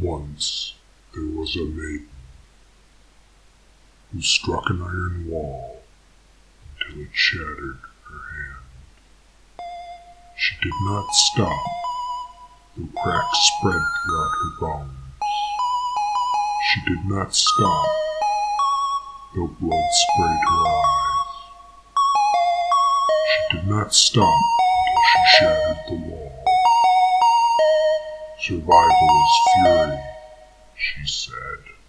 Once there was a maiden who struck an iron wall until it shattered her hand. She did not stop, though cracks spread throughout her bones. She did not stop, though blood sprayed her eyes. She did not stop until she shattered the. Survival is fury, she said.